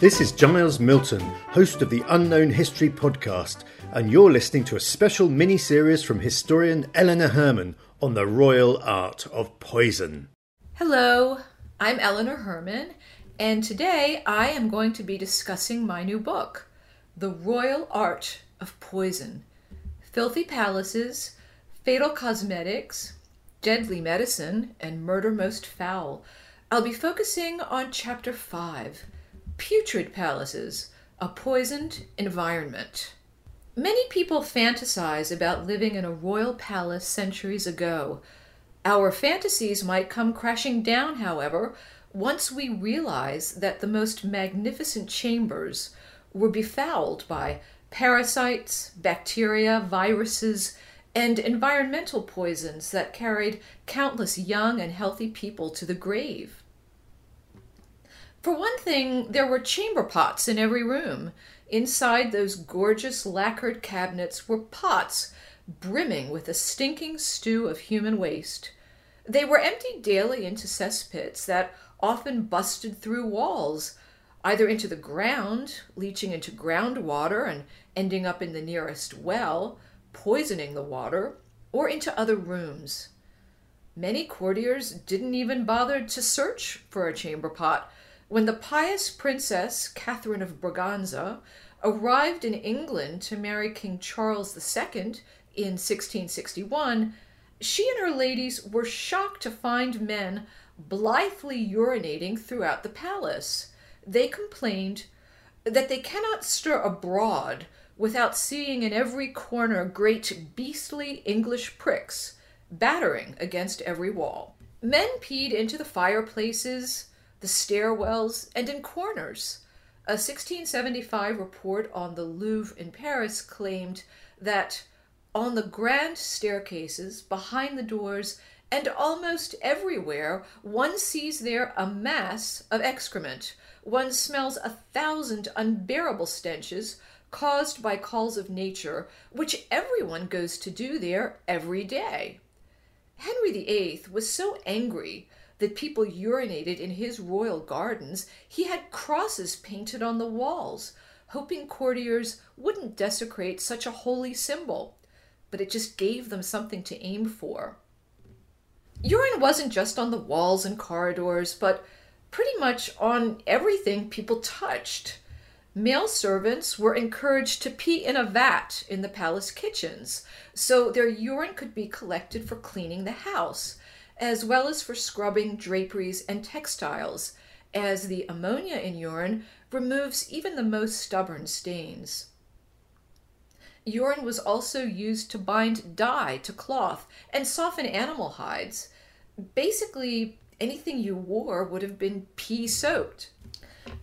This is Giles Milton, host of the Unknown History podcast, and you're listening to a special mini series from historian Eleanor Herman on the royal art of poison. Hello, I'm Eleanor Herman, and today I am going to be discussing my new book, The Royal Art of Poison Filthy Palaces, Fatal Cosmetics, Deadly Medicine, and Murder Most Foul. I'll be focusing on Chapter 5 Putrid Palaces A Poisoned Environment. Many people fantasize about living in a royal palace centuries ago. Our fantasies might come crashing down, however, once we realize that the most magnificent chambers were befouled by parasites, bacteria, viruses, and environmental poisons that carried countless young and healthy people to the grave. For one thing, there were chamber pots in every room. Inside those gorgeous lacquered cabinets were pots brimming with a stinking stew of human waste. They were emptied daily into cesspits that often busted through walls, either into the ground, leaching into groundwater and ending up in the nearest well, poisoning the water, or into other rooms. Many courtiers didn't even bother to search for a chamber pot when the pious princess Catherine of Braganza arrived in England to marry King Charles II in 1661, she and her ladies were shocked to find men blithely urinating throughout the palace. They complained that they cannot stir abroad without seeing in every corner great beastly English pricks battering against every wall. Men peed into the fireplaces, the stairwells, and in corners. A 1675 report on the Louvre in Paris claimed that on the grand staircases, behind the doors, and almost everywhere, one sees there a mass of excrement. One smells a thousand unbearable stenches caused by calls of nature, which everyone goes to do there every day. Henry VIII was so angry that people urinated in his royal gardens, he had crosses painted on the walls, hoping courtiers wouldn't desecrate such a holy symbol. But it just gave them something to aim for. Urine wasn't just on the walls and corridors, but pretty much on everything people touched. Male servants were encouraged to pee in a vat in the palace kitchens, so their urine could be collected for cleaning the house as well as for scrubbing draperies and textiles, as the ammonia in urine removes even the most stubborn stains. Urine was also used to bind dye to cloth and soften animal hides. Basically, anything you wore would have been pee soaked.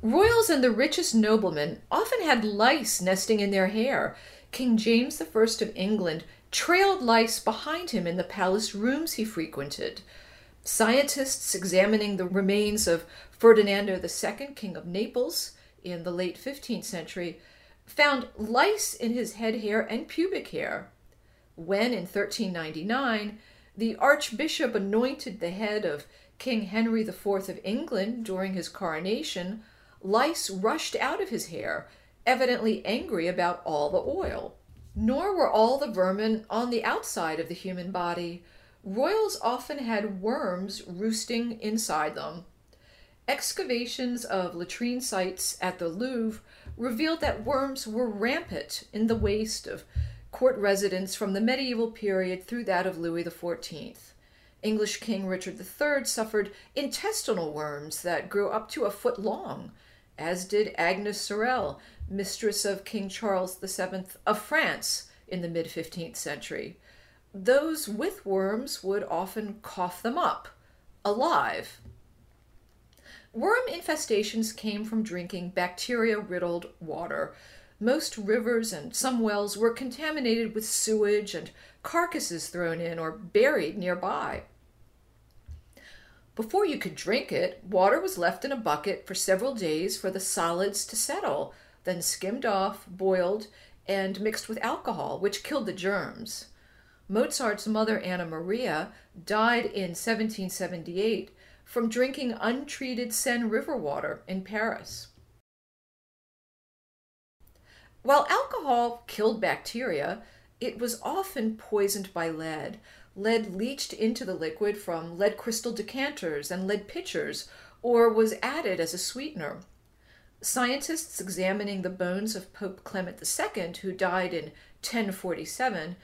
Royals and the richest noblemen often had lice nesting in their hair. King James I of England trailed lice behind him in the palace rooms he frequented. Scientists examining the remains of Ferdinando II, King of Naples, in the late 15th century, found lice in his head hair and pubic hair. When, in 1399, the Archbishop anointed the head of King Henry IV of England during his coronation, lice rushed out of his hair, evidently angry about all the oil. Nor were all the vermin on the outside of the human body. Royals often had worms roosting inside them. Excavations of latrine sites at the Louvre revealed that worms were rampant in the waste of court residents from the medieval period through that of Louis XIV. English King Richard III suffered intestinal worms that grew up to a foot long, as did Agnes Sorel, mistress of King Charles VII of France in the mid 15th century. Those with worms would often cough them up, alive. Worm infestations came from drinking bacteria riddled water. Most rivers and some wells were contaminated with sewage and carcasses thrown in or buried nearby. Before you could drink it, water was left in a bucket for several days for the solids to settle, then skimmed off, boiled, and mixed with alcohol, which killed the germs. Mozart's mother, Anna Maria, died in 1778 from drinking untreated Seine River water in Paris. While alcohol killed bacteria, it was often poisoned by lead, lead leached into the liquid from lead crystal decanters and lead pitchers, or was added as a sweetener. Scientists examining the bones of Pope Clement II, who died in 1047,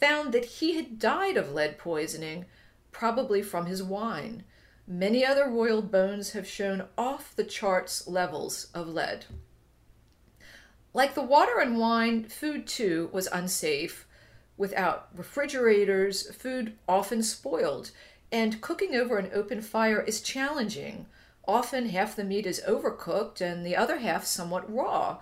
found that he had died of lead poisoning, probably from his wine. Many other royal bones have shown off the charts levels of lead. Like the water and wine, food too was unsafe Without refrigerators, food often spoiled, and cooking over an open fire is challenging. Often half the meat is overcooked and the other half somewhat raw.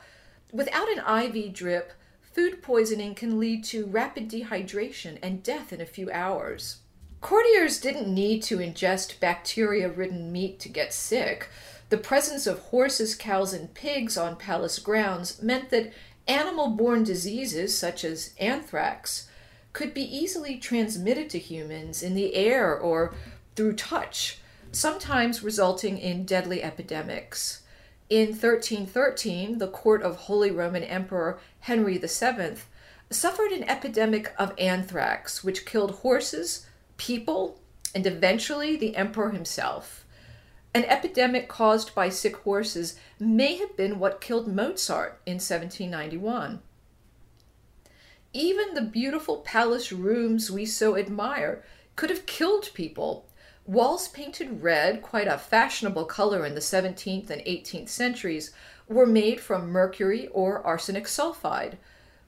Without an IV drip, food poisoning can lead to rapid dehydration and death in a few hours. Courtiers didn't need to ingest bacteria ridden meat to get sick. The presence of horses, cows, and pigs on palace grounds meant that Animal borne diseases, such as anthrax, could be easily transmitted to humans in the air or through touch, sometimes resulting in deadly epidemics. In 1313, the court of Holy Roman Emperor Henry VII suffered an epidemic of anthrax, which killed horses, people, and eventually the emperor himself. An epidemic caused by sick horses may have been what killed Mozart in 1791. Even the beautiful palace rooms we so admire could have killed people. Walls painted red, quite a fashionable color in the 17th and 18th centuries, were made from mercury or arsenic sulfide.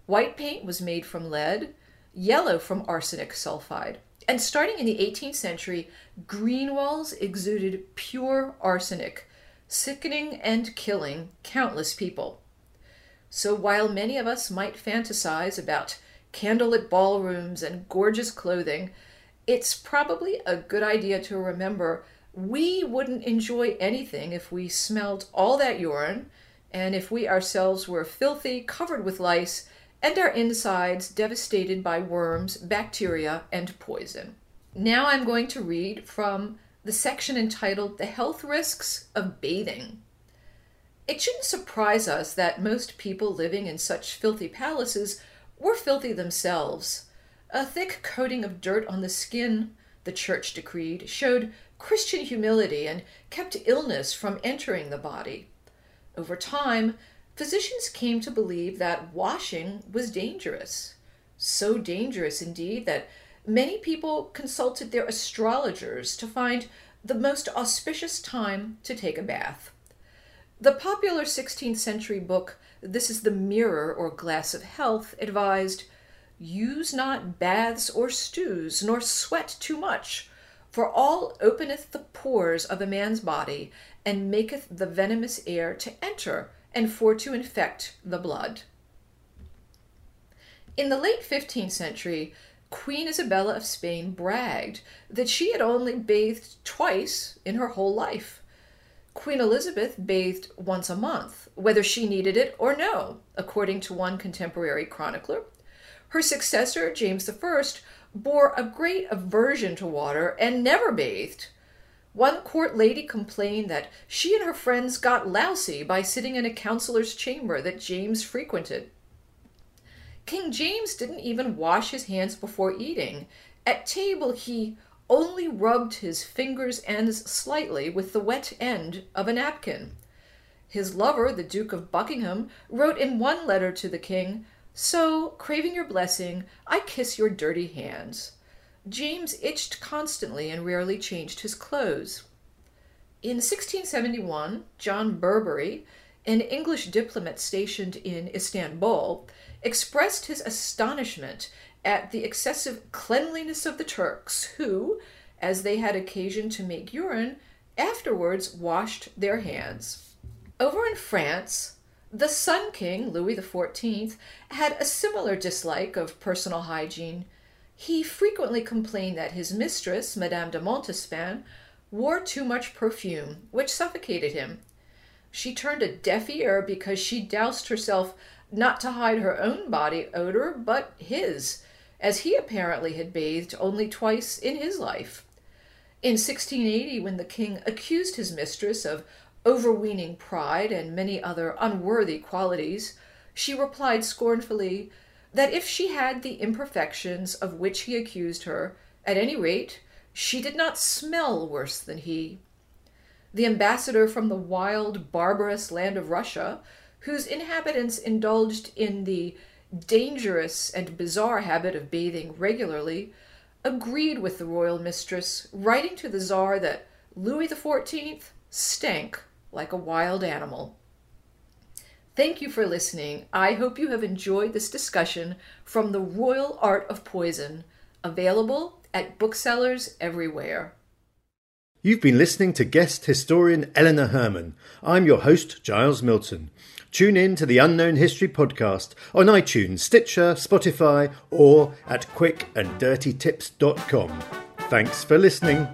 White paint was made from lead, yellow from arsenic sulfide. And starting in the 18th century, green walls exuded pure arsenic, sickening and killing countless people. So while many of us might fantasize about candlelit ballrooms and gorgeous clothing, it's probably a good idea to remember we wouldn't enjoy anything if we smelled all that urine and if we ourselves were filthy, covered with lice, and our insides devastated by worms, bacteria, and poison. Now I'm going to read from the section entitled The Health Risks of Bathing. It shouldn't surprise us that most people living in such filthy palaces were filthy themselves. A thick coating of dirt on the skin, the church decreed, showed Christian humility and kept illness from entering the body. Over time, physicians came to believe that washing was dangerous. So dangerous, indeed, that many people consulted their astrologers to find the most auspicious time to take a bath. The popular 16th century book, This is the Mirror or Glass of Health, advised Use not baths or stews, nor sweat too much, for all openeth the pores of a man's body, and maketh the venomous air to enter and for to infect the blood. In the late 15th century, Queen Isabella of Spain bragged that she had only bathed twice in her whole life. Queen Elizabeth bathed once a month, whether she needed it or no, according to one contemporary chronicler. Her successor, James I, bore a great aversion to water and never bathed. One court lady complained that she and her friends got lousy by sitting in a counselor's chamber that James frequented. King James didn't even wash his hands before eating. At table, he only rubbed his fingers ends slightly with the wet end of a napkin. His lover, the Duke of Buckingham, wrote in one letter to the king, So, craving your blessing, I kiss your dirty hands. James itched constantly and rarely changed his clothes. In 1671, John Burbury, an English diplomat stationed in Istanbul, expressed his astonishment at the excessive cleanliness of the Turks, who, as they had occasion to make urine, afterwards washed their hands. Over in France, the Sun King, Louis XIV, had a similar dislike of personal hygiene. He frequently complained that his mistress, Madame de Montespan, wore too much perfume, which suffocated him. She turned a deaf ear because she doused herself not to hide her own body odor, but his, as he apparently had bathed only twice in his life. In 1680, when the king accused his mistress of overweening pride and many other unworthy qualities, she replied scornfully that if she had the imperfections of which he accused her, at any rate, she did not smell worse than he. The ambassador from the wild, barbarous land of Russia, whose inhabitants indulged in the dangerous and bizarre habit of bathing regularly, agreed with the royal mistress, writing to the Czar that Louis XIV stank like a wild animal. Thank you for listening. I hope you have enjoyed this discussion from The Royal Art of Poison, available at booksellers everywhere. You've been listening to guest historian Eleanor Herman. I'm your host, Giles Milton. Tune in to the Unknown History podcast on iTunes, Stitcher, Spotify, or at quickanddirtytips.com. Thanks for listening.